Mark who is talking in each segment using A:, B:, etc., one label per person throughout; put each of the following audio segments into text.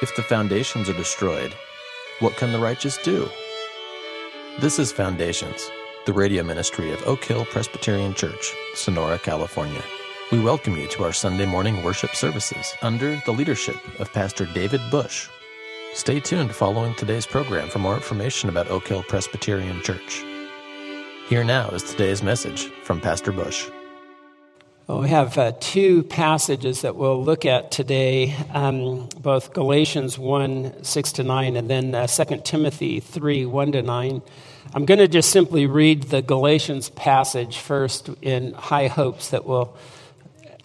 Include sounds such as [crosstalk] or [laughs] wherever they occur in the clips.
A: If the foundations are destroyed, what can the righteous do? This is Foundations, the radio ministry of Oak Hill Presbyterian Church, Sonora, California. We welcome you to our Sunday morning worship services under the leadership of Pastor David Bush. Stay tuned following today's program for more information about Oak Hill Presbyterian Church. Here now is today's message from Pastor Bush.
B: Well, we have uh, two passages that we'll look at today, um, both Galatians 1, 6 to 9, and then uh, 2 Timothy 3, 1 to 9. I'm going to just simply read the Galatians passage first in high hopes that we'll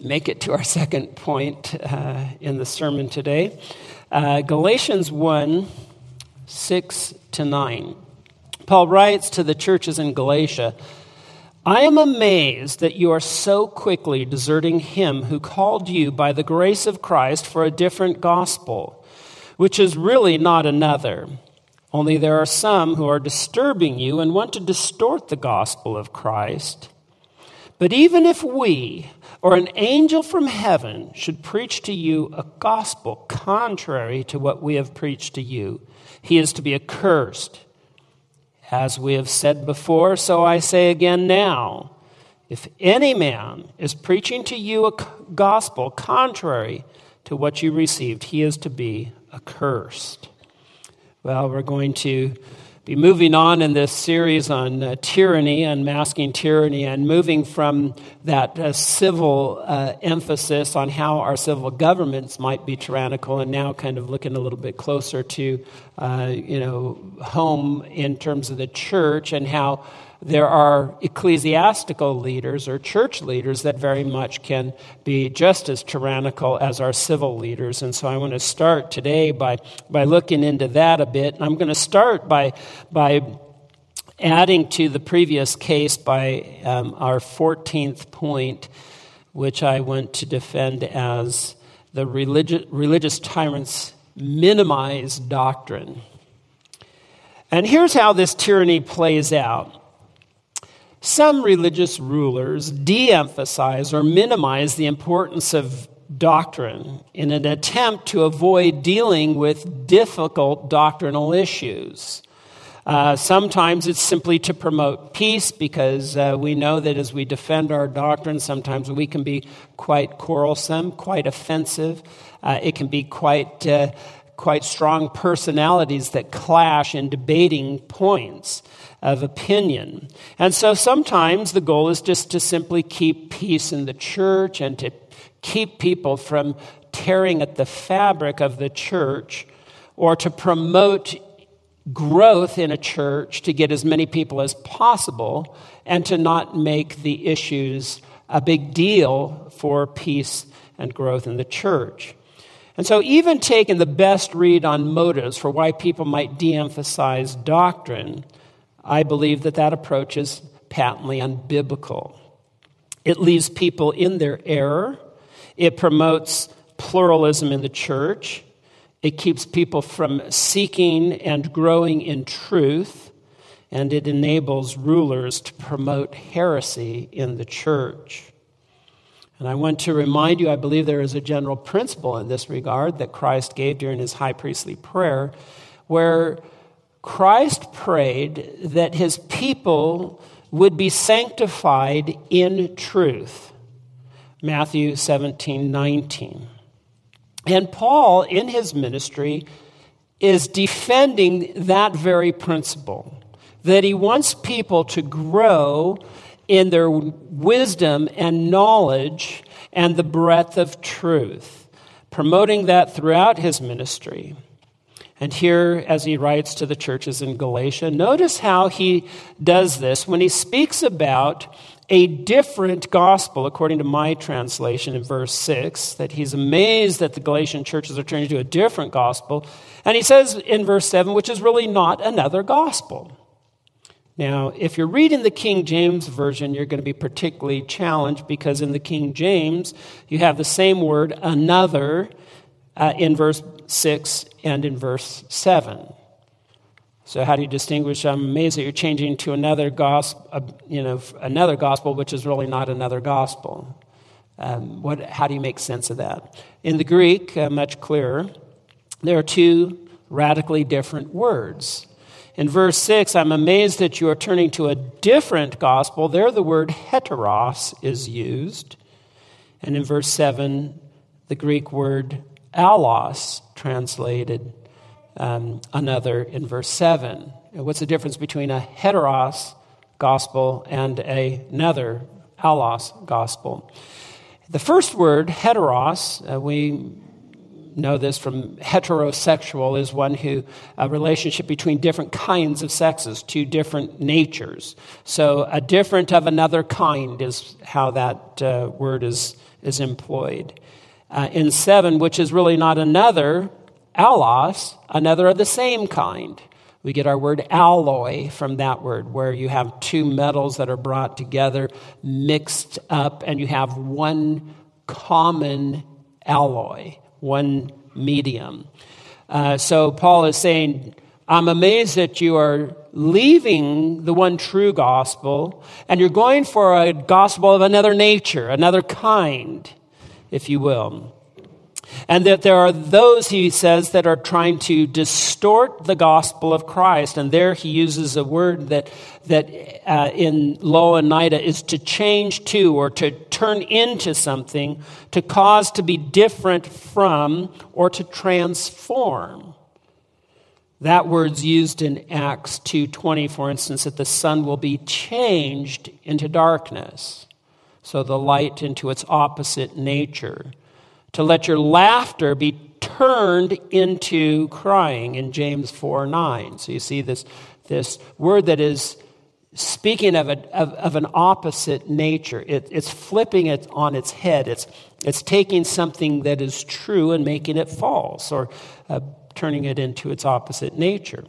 B: make it to our [laughs] second point uh, in the sermon today. Uh, Galatians 1, 6 to 9. Paul writes to the churches in Galatia, I am amazed that you are so quickly deserting him who called you by the grace of Christ for a different gospel, which is really not another. Only there are some who are disturbing you and want to distort the gospel of Christ. But even if we or an angel from heaven should preach to you a gospel contrary to what we have preached to you, he is to be accursed. As we have said before, so I say again now if any man is preaching to you a gospel contrary to what you received, he is to be accursed. Well, we're going to be moving on in this series on uh, tyranny, unmasking tyranny, and moving from that uh, civil uh, emphasis on how our civil governments might be tyrannical, and now kind of looking a little bit closer to, uh, you know, home in terms of the church and how there are ecclesiastical leaders or church leaders that very much can be just as tyrannical as our civil leaders. And so I want to start today by, by looking into that a bit. And I'm going to start by, by adding to the previous case by um, our 14th point, which I want to defend as the religi- religious tyrants minimize doctrine. And here's how this tyranny plays out. Some religious rulers de emphasize or minimize the importance of doctrine in an attempt to avoid dealing with difficult doctrinal issues. Uh, sometimes it's simply to promote peace because uh, we know that as we defend our doctrine, sometimes we can be quite quarrelsome, quite offensive. Uh, it can be quite, uh, quite strong personalities that clash in debating points of opinion. And so sometimes the goal is just to simply keep peace in the church and to keep people from tearing at the fabric of the church or to promote growth in a church to get as many people as possible and to not make the issues a big deal for peace and growth in the church. And so, even taking the best read on motives for why people might de emphasize doctrine, I believe that that approach is patently unbiblical. It leaves people in their error. It promotes pluralism in the church. It keeps people from seeking and growing in truth. And it enables rulers to promote heresy in the church. And I want to remind you, I believe there is a general principle in this regard that Christ gave during his high priestly prayer, where Christ prayed that his people would be sanctified in truth. Matthew 17, 19. And Paul, in his ministry, is defending that very principle that he wants people to grow in their wisdom and knowledge and the breadth of truth, promoting that throughout his ministry. And here, as he writes to the churches in Galatia, notice how he does this when he speaks about a different gospel, according to my translation in verse 6, that he's amazed that the Galatian churches are turning to a different gospel. And he says in verse 7, which is really not another gospel. Now, if you're reading the King James Version, you're going to be particularly challenged because in the King James, you have the same word, another, uh, in verse 6 and in verse 7. So how do you distinguish? I'm amazed that you're changing to another gospel, uh, you know, another gospel, which is really not another gospel. Um, what, how do you make sense of that? In the Greek, uh, much clearer. there are two radically different words. In verse 6, I'm amazed that you are turning to a different gospel. There, the word heteros is used. And in verse 7, the Greek word allos, translated um, another in verse 7. What's the difference between a heteros gospel and a, another allos gospel? The first word, heteros, uh, we know this from heterosexual is one who a relationship between different kinds of sexes two different natures. So a different of another kind is how that uh, word is is employed. Uh, in seven which is really not another allos another of the same kind. We get our word alloy from that word, where you have two metals that are brought together, mixed up, and you have one common alloy one medium. Uh, so Paul is saying, I'm amazed that you are leaving the one true gospel and you're going for a gospel of another nature, another kind, if you will. And that there are those, he says, that are trying to distort the gospel of Christ. And there he uses a word that, that uh, in Louw-Nida is to change to or to turn into something, to cause to be different from or to transform. That word's used in Acts 2:20 for instance that the sun will be changed into darkness. So the light into its opposite nature to let your laughter be turned into crying in James 4 9. So you see this, this word that is speaking of, a, of, of an opposite nature. It, it's flipping it on its head. It's, it's taking something that is true and making it false or uh, turning it into its opposite nature.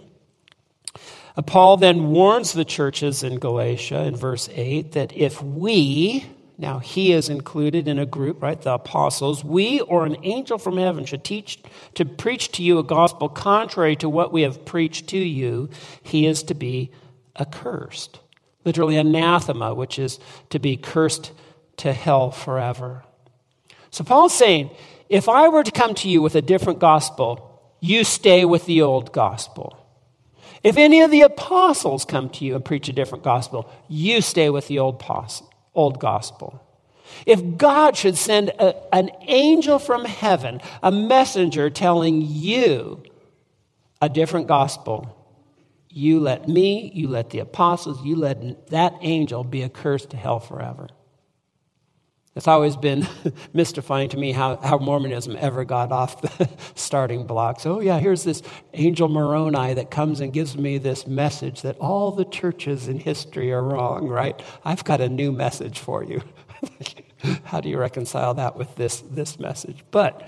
B: Uh, Paul then warns the churches in Galatia in verse 8 that if we, now, he is included in a group, right? The apostles. We or an angel from heaven should teach to preach to you a gospel contrary to what we have preached to you. He is to be accursed. Literally, anathema, which is to be cursed to hell forever. So, Paul's saying, if I were to come to you with a different gospel, you stay with the old gospel. If any of the apostles come to you and preach a different gospel, you stay with the old apostle old gospel. If God should send a, an angel from heaven, a messenger telling you a different gospel, you let me, you let the apostles, you let that angel be accursed to hell forever. It's always been [laughs] mystifying to me how, how Mormonism ever got off the [laughs] starting blocks. Oh, yeah, here's this angel Moroni that comes and gives me this message that all the churches in history are wrong, right? I've got a new message for you. [laughs] how do you reconcile that with this, this message? But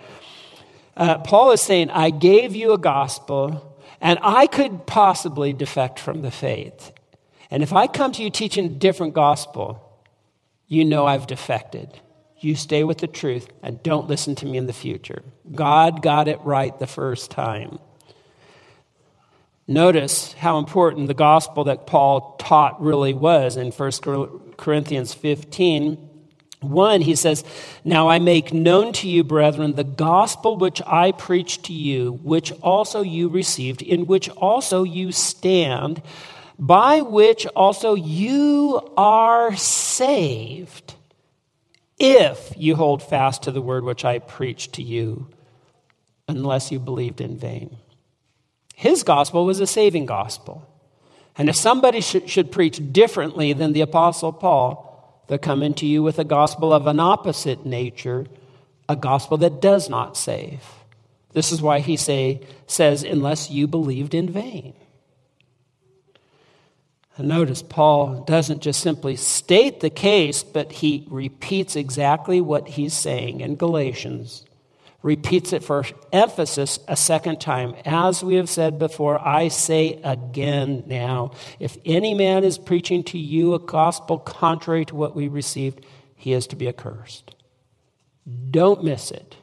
B: uh, Paul is saying, I gave you a gospel, and I could possibly defect from the faith. And if I come to you teaching a different gospel, you know I've defected. You stay with the truth and don't listen to me in the future. God got it right the first time. Notice how important the gospel that Paul taught really was in 1 Corinthians 15. 1, he says, Now I make known to you, brethren, the gospel which I preached to you, which also you received, in which also you stand by which also you are saved, if you hold fast to the word which I preached to you, unless you believed in vain. His gospel was a saving gospel. And if somebody should, should preach differently than the Apostle Paul, they're coming to you with a gospel of an opposite nature, a gospel that does not save. This is why he say, says, unless you believed in vain. Notice Paul doesn't just simply state the case, but he repeats exactly what he's saying in Galatians. Repeats it for emphasis a second time. As we have said before, I say again now if any man is preaching to you a gospel contrary to what we received, he is to be accursed. Don't miss it.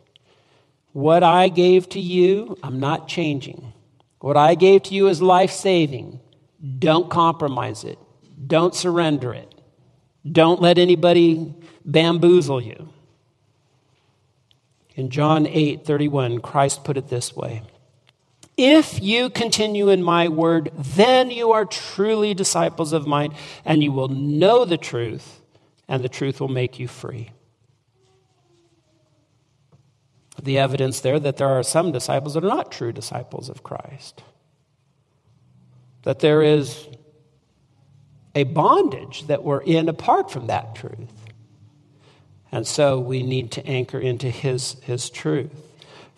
B: What I gave to you, I'm not changing. What I gave to you is life saving. Don't compromise it. Don't surrender it. Don't let anybody bamboozle you. In John 8 31, Christ put it this way If you continue in my word, then you are truly disciples of mine, and you will know the truth, and the truth will make you free. The evidence there that there are some disciples that are not true disciples of Christ. That there is a bondage that we're in apart from that truth. And so we need to anchor into his, his truth.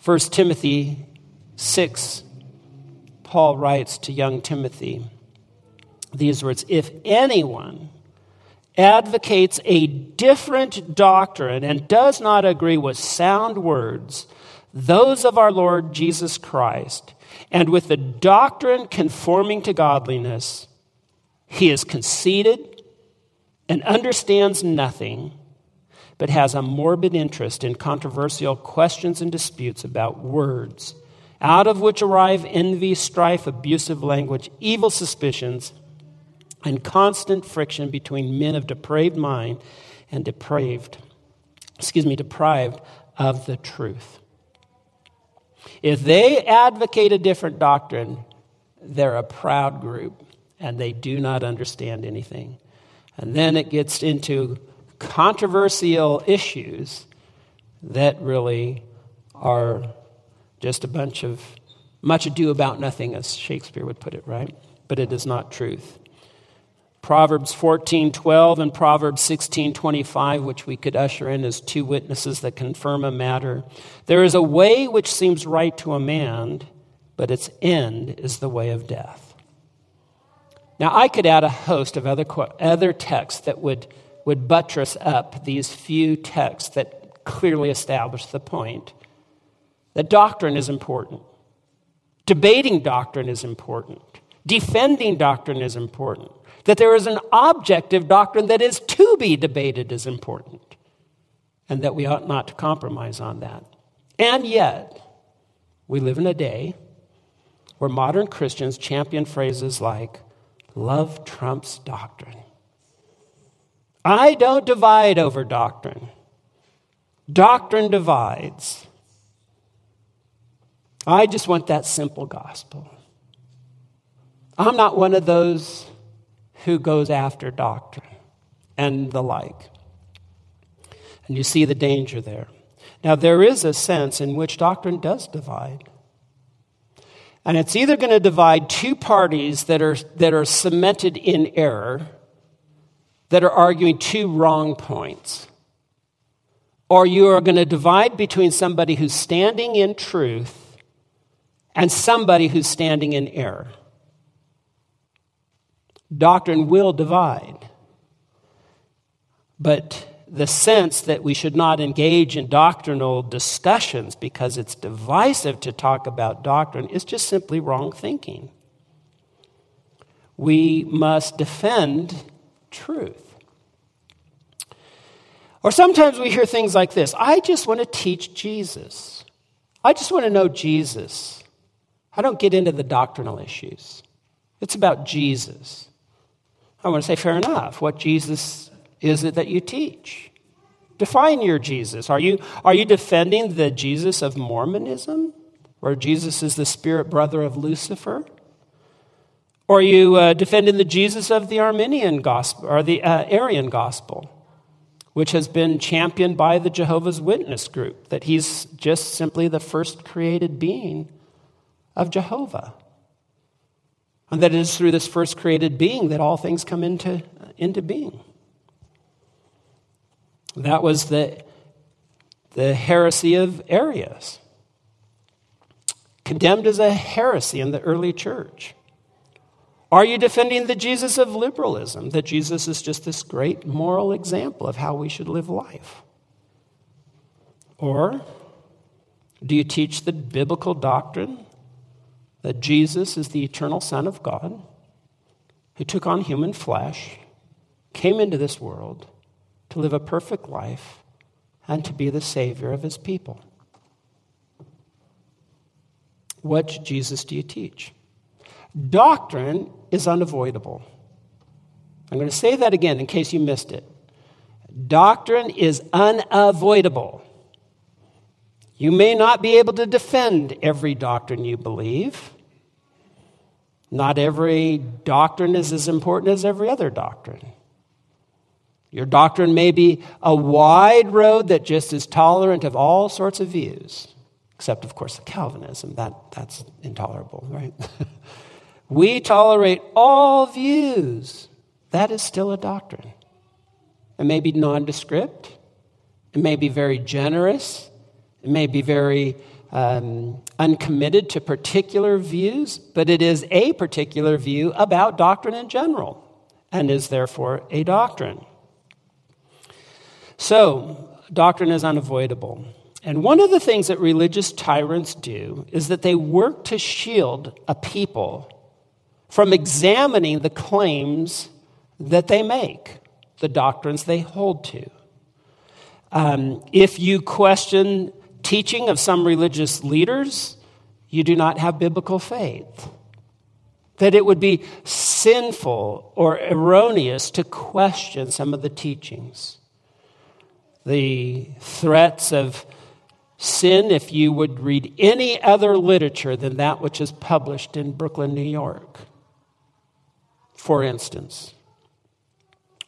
B: 1 Timothy 6, Paul writes to young Timothy these words If anyone advocates a different doctrine and does not agree with sound words, those of our Lord Jesus Christ, and with the doctrine conforming to godliness, he is conceited and understands nothing, but has a morbid interest in controversial questions and disputes about words, out of which arrive envy, strife, abusive language, evil suspicions, and constant friction between men of depraved mind and depraved, excuse me, deprived of the truth. If they advocate a different doctrine, they're a proud group and they do not understand anything. And then it gets into controversial issues that really are just a bunch of much ado about nothing, as Shakespeare would put it, right? But it is not truth. Proverbs 14:12 and Proverbs 16:25 which we could usher in as two witnesses that confirm a matter. There is a way which seems right to a man, but its end is the way of death. Now, I could add a host of other, other texts that would, would buttress up these few texts that clearly establish the point that doctrine is important. Debating doctrine is important. Defending doctrine is important. That there is an objective doctrine that is to be debated is important. And that we ought not to compromise on that. And yet, we live in a day where modern Christians champion phrases like, Love trumps doctrine. I don't divide over doctrine. Doctrine divides. I just want that simple gospel. I'm not one of those who goes after doctrine and the like. And you see the danger there. Now, there is a sense in which doctrine does divide. And it's either going to divide two parties that are, that are cemented in error, that are arguing two wrong points, or you are going to divide between somebody who's standing in truth and somebody who's standing in error. Doctrine will divide. But the sense that we should not engage in doctrinal discussions because it's divisive to talk about doctrine is just simply wrong thinking. We must defend truth. Or sometimes we hear things like this I just want to teach Jesus. I just want to know Jesus. I don't get into the doctrinal issues. It's about Jesus. I want to say, fair enough. What Jesus is it that you teach? Define your Jesus. Are you, are you defending the Jesus of Mormonism, where Jesus is the spirit brother of Lucifer? Or are you uh, defending the Jesus of the Arminian gospel, or the uh, Arian gospel, which has been championed by the Jehovah's Witness group, that he's just simply the first created being of Jehovah? And that it is through this first created being that all things come into, into being. That was the, the heresy of Arius, condemned as a heresy in the early church. Are you defending the Jesus of liberalism, that Jesus is just this great moral example of how we should live life? Or do you teach the biblical doctrine that Jesus is the eternal Son of God who took on human flesh, came into this world, to live a perfect life, and to be the Savior of his people. What Jesus do you teach? Doctrine is unavoidable. I'm going to say that again in case you missed it. Doctrine is unavoidable. You may not be able to defend every doctrine you believe. Not every doctrine is as important as every other doctrine. Your doctrine may be a wide road that just is tolerant of all sorts of views, except, of course, the Calvinism. That, that's intolerable, right? [laughs] we tolerate all views. That is still a doctrine. It may be nondescript, it may be very generous, it may be very um, uncommitted to particular views, but it is a particular view about doctrine in general and is therefore a doctrine. So, doctrine is unavoidable. And one of the things that religious tyrants do is that they work to shield a people from examining the claims that they make, the doctrines they hold to. Um, if you question teaching of some religious leaders, you do not have biblical faith. That it would be sinful or erroneous to question some of the teachings. The threats of sin, if you would read any other literature than that which is published in Brooklyn, New York, for instance.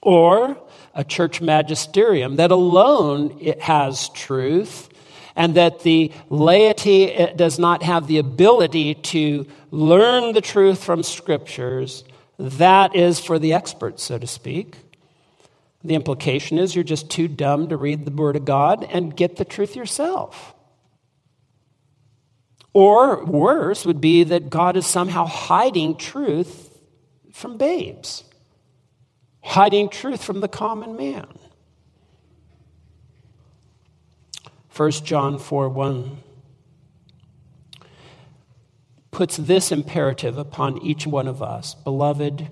B: Or a church magisterium that alone it has truth and that the laity eh, does not have the ability to learn the truth from scriptures, that is for the experts, so to speak. The implication is you're just too dumb to read the Word of God and get the truth yourself. Or worse would be that God is somehow hiding truth from babes, hiding truth from the common man. 1 John 4 1 puts this imperative upon each one of us Beloved,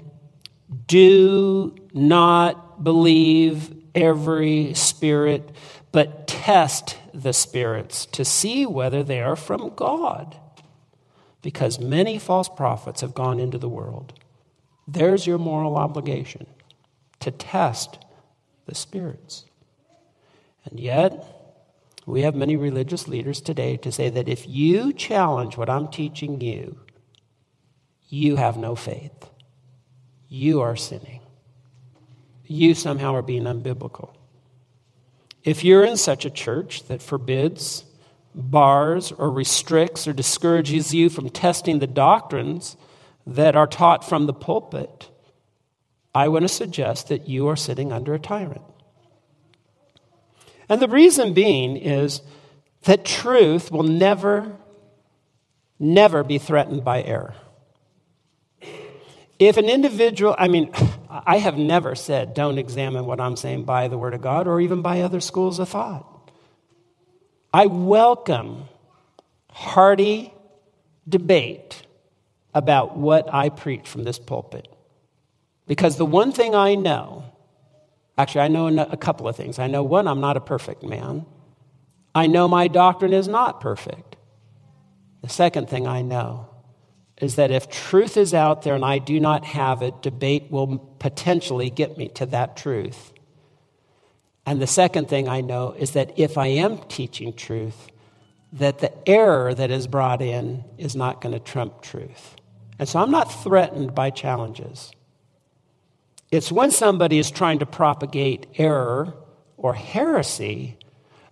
B: do not believe every spirit, but test the spirits to see whether they are from God. Because many false prophets have gone into the world. There's your moral obligation to test the spirits. And yet, we have many religious leaders today to say that if you challenge what I'm teaching you, you have no faith. You are sinning. You somehow are being unbiblical. If you're in such a church that forbids, bars, or restricts or discourages you from testing the doctrines that are taught from the pulpit, I want to suggest that you are sitting under a tyrant. And the reason being is that truth will never, never be threatened by error. If an individual, I mean, [sighs] I have never said don't examine what I'm saying by the Word of God or even by other schools of thought. I welcome hearty debate about what I preach from this pulpit. Because the one thing I know Actually, I know a couple of things. I know one, I'm not a perfect man. I know my doctrine is not perfect. The second thing I know is that if truth is out there and I do not have it, debate will potentially get me to that truth. And the second thing I know is that if I am teaching truth, that the error that is brought in is not going to trump truth. And so I'm not threatened by challenges. It's when somebody is trying to propagate error or heresy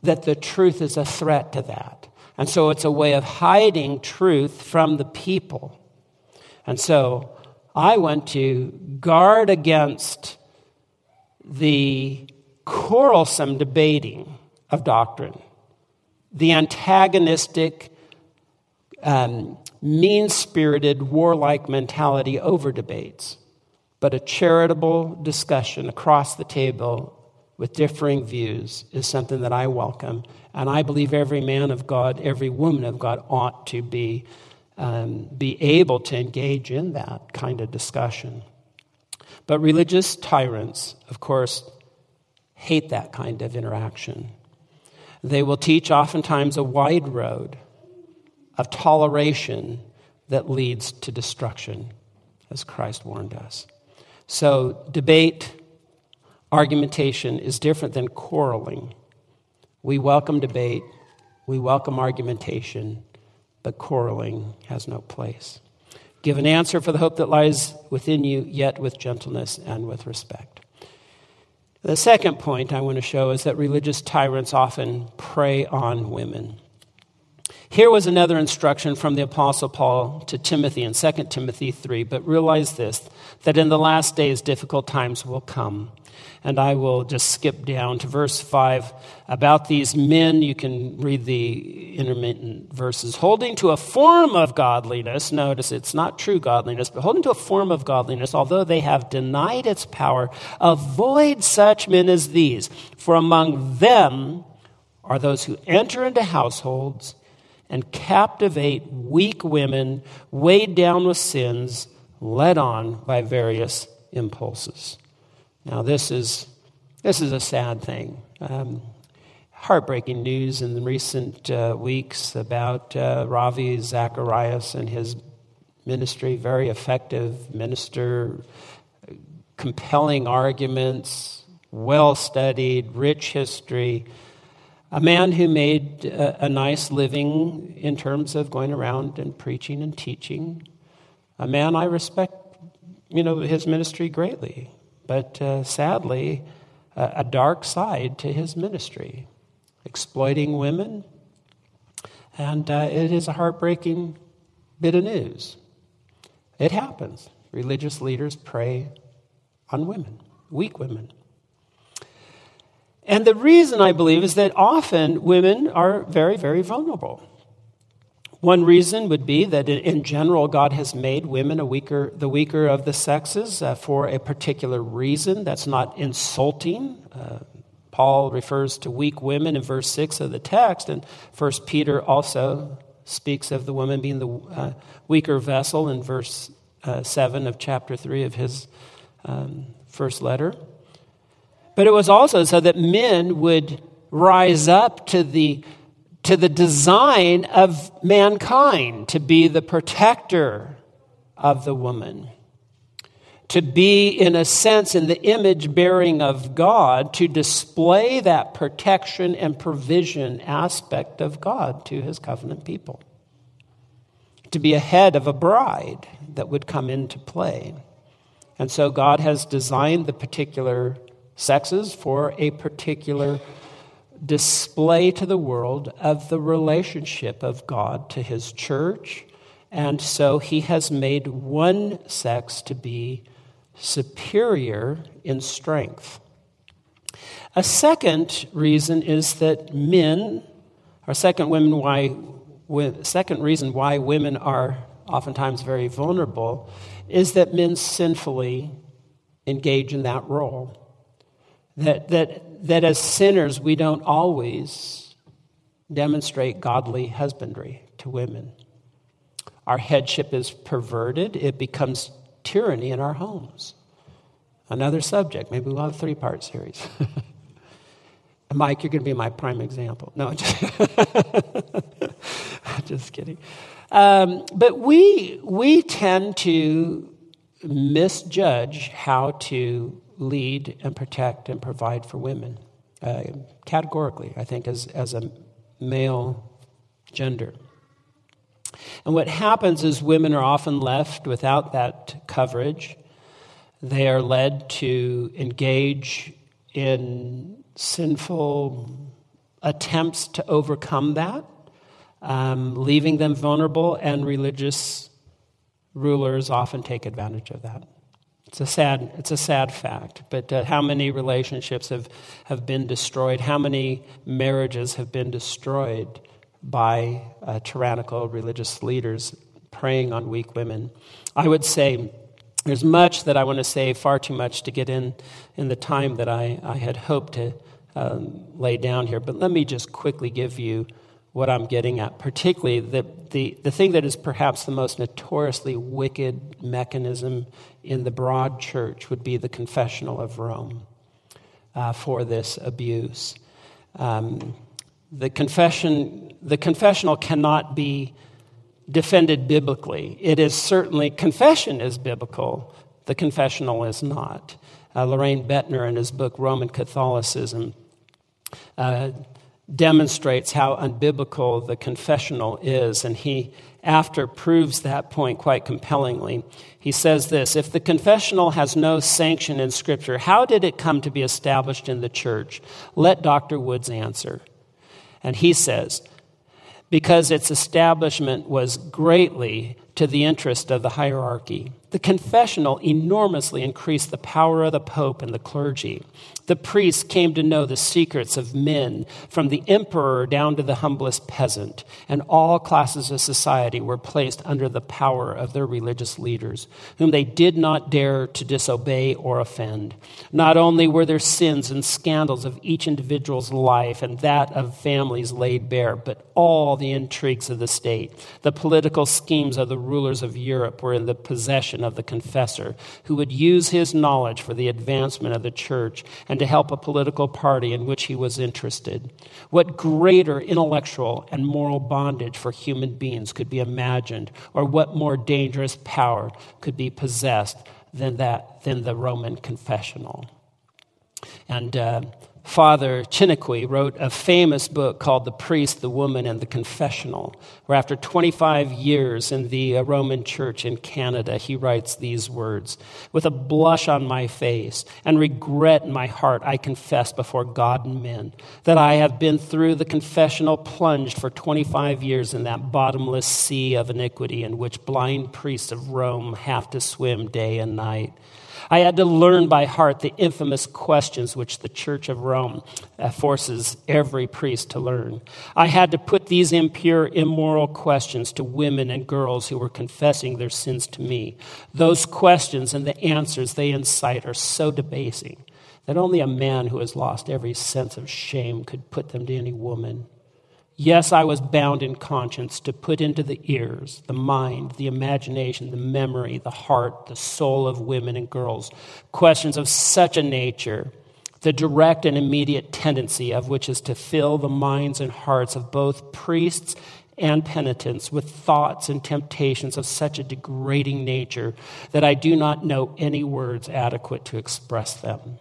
B: that the truth is a threat to that. And so it's a way of hiding truth from the people. And so I want to guard against the quarrelsome debating of doctrine, the antagonistic, um, mean spirited, warlike mentality over debates but a charitable discussion across the table with differing views is something that I welcome. And I believe every man of God, every woman of God ought to be, um, be able to engage in that kind of discussion. But religious tyrants, of course, hate that kind of interaction. They will teach oftentimes a wide road of toleration that leads to destruction, as Christ warned us. So, debate, argumentation is different than quarreling. We welcome debate, We welcome argumentation, but quarreling has no place. Give an answer for the hope that lies within you, yet with gentleness and with respect. The second point I want to show is that religious tyrants often prey on women. Here was another instruction from the Apostle Paul to Timothy in 2 Timothy 3. But realize this that in the last days, difficult times will come. And I will just skip down to verse 5. About these men, you can read the intermittent verses. Holding to a form of godliness, notice it's not true godliness, but holding to a form of godliness, although they have denied its power, avoid such men as these. For among them are those who enter into households and captivate weak women weighed down with sins, led on by various impulses. Now, this is, this is a sad thing. Um, heartbreaking news in the recent uh, weeks about uh, Ravi Zacharias and his ministry, very effective minister, compelling arguments, well studied, rich history a man who made a, a, nice living in terms of going around and preaching and teaching. A man I respect, you know, his ministry greatly, but uh, sadly, a, a dark side to his ministry, exploiting women. And uh, it is a heartbreaking bit of news. It happens. Religious leaders prey on women, weak women. And the reason I believe is that often women are very, very vulnerable. One reason would be that in general, God has made women a weaker, the weaker of the sexes uh, for a particular reason. That's not insulting. Uh, Paul refers to weak women in verse 6 of the text, and 1 Peter also speaks of the woman being the uh, weaker vessel in verse uh, 7 of chapter 3 of his um, first letter. But it was also so that men would rise up to the, to the design of mankind, to be the protector of the woman, to be, in a sense, in the image bearing of God, to display that protection and provision aspect of God to his covenant people, to be a head of a bride that would come into play. And so God has designed the particular sexes for a particular display to the world of the relationship of God to his church. And so he has made one sex to be superior in strength. A second reason is that men, or second women why second reason why women are oftentimes very vulnerable is that men sinfully engage in that role. That, that, that as sinners, we don't always demonstrate godly husbandry to women. Our headship is perverted, it becomes tyranny in our homes. Another subject, maybe we'll have a three part series. [laughs] Mike, you're going to be my prime example. No, just, [laughs] just kidding. Um, but we, we tend to misjudge how to lead and protect and provide for women, uh, categorically, I think, as, as a male gender. And what happens is women are often left without that coverage. They are led to engage in sinful attempts to overcome that, um, leaving them vulnerable, and religious rulers often take advantage of that. It's a sad, it's a sad fact. But uh, how many relationships have, have been destroyed? How many marriages have been destroyed by uh, tyrannical religious leaders preying on weak women? I would say there's much that I want to say, far too much to get in in the time that I, I had hoped to um, lay down here. But let me just quickly give you what I'm getting at, particularly the, the, the thing that is perhaps the most notoriously wicked mechanism in the broad church would be the confessional of Rome uh, for this abuse. Um, the, confession, the confessional cannot be defended biblically. It is certainly, confession is biblical, the confessional is not. Uh, Loraine Boettner, in his book Roman Catholicism, uh, demonstrates how unbiblical the confessional is, and he, after, proves that point quite compellingly. He says this If the confessional has no sanction in Scripture, how did it come to be established in the church? Let Dr. Woods answer. And he says, because its establishment was greatly to the interest of the hierarchy. The confessional enormously increased the power of the Pope and the clergy. The priests came to know the secrets of men, from the emperor down to the humblest peasant, and all classes of society were placed under the power of their religious leaders, whom they did not dare to disobey or offend. Not only were their sins and scandals of each individual's life and that of families laid bare, but all the intrigues of the state, the political schemes of the rulers of Europe were in the possession of the confessor, who would use his knowledge for the advancement of the church and to help a political party in which he was interested. What greater intellectual and moral bondage for human beings could be imagined, or what more dangerous power could be possessed than that than the Roman confessional? And uh, Father Chiniquy wrote a famous book called The Priest, the Woman, and the Confessional, where after 25 years in the uh, Roman Church in Canada, he writes these words With a blush on my face and regret in my heart, I confess before God and men that I have been through the confessional plunged for 25 years in that bottomless sea of iniquity in which blind priests of Rome have to swim day and night. I had to learn by heart the infamous questions which the Church of Rome uh, forces every priest to learn. I had to put these impure, immoral questions to women and girls who were confessing their sins to me. Those questions and the answers they incite are so debasing that only a man who has lost every sense of shame could put them to any woman. Yes, I was bound in conscience to put into the ears, the mind, the imagination, the memory, the heart, the soul of women and girls questions of such a nature, the direct and immediate tendency of which is to fill the minds and hearts of both priests and penitents with thoughts and temptations of such a degrading nature that I do not know any words adequate to express them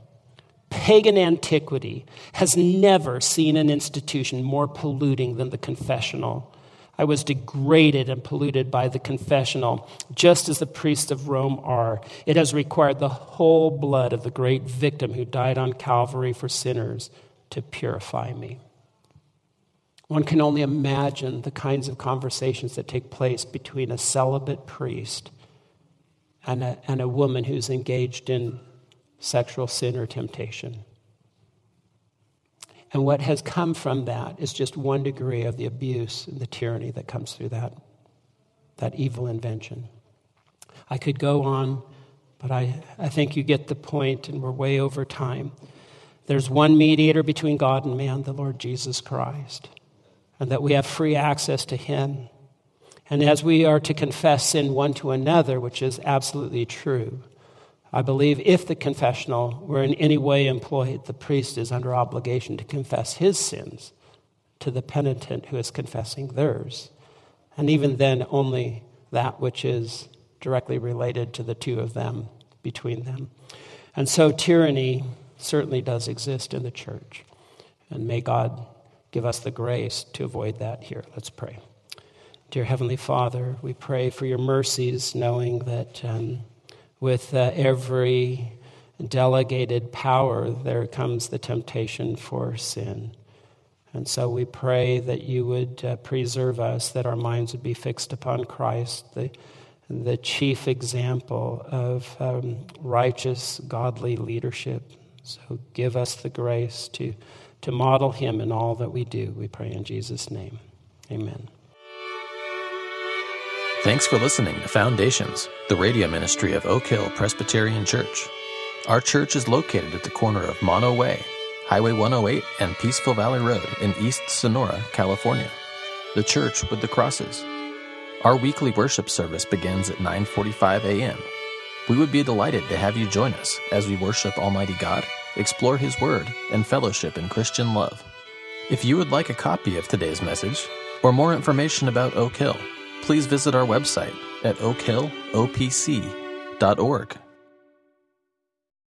B: pagan antiquity has never seen an institution more polluting than the confessional. I was degraded and polluted by the confessional, just as the priests of Rome are. It has required the whole blood of the great victim who died on Calvary for sinners to purify me. One can only imagine the kinds of conversations that take place between a celibate priest and a, and a woman who's engaged in sexual sin or temptation. And what has come from that is just one degree of the abuse and the tyranny that comes through that, that evil invention. I could go on, but I, I think you get the point, and we're way over time. There's one mediator between God and man, the Lord Jesus Christ, and that we have free access to him. And as we are to confess sin one to another, which is absolutely true, I believe if the confessional were in any way employed, the priest is under obligation to confess his sins to the penitent who is confessing theirs. And even then, only that which is directly related to the two of them, between them. And so, tyranny certainly does exist in the church. And may God give us the grace to avoid that here. Let's pray. Dear Heavenly Father, we pray for your mercies, knowing that. Um, with uh, every delegated power, there comes the temptation for sin. And so we pray that you would uh, preserve us, that our minds would be fixed upon Christ, the, the chief example of um, righteous, godly leadership. So give us the grace to, to model him in all that we do. We pray in Jesus' name. Amen.
A: Thanks for listening to Foundations, the radio ministry of Oak Hill Presbyterian Church. Our church is located at the corner of Mono Way, Highway 108, and Peaceful Valley Road in East Sonora, California. The church with the crosses. Our weekly worship service begins at 9:45 a.m. We would be delighted to have you join us as we worship Almighty God, explore his word, and fellowship in Christian love. If you would like a copy of today's message or more information about Oak Hill, please visit our website at oakhillopc.org.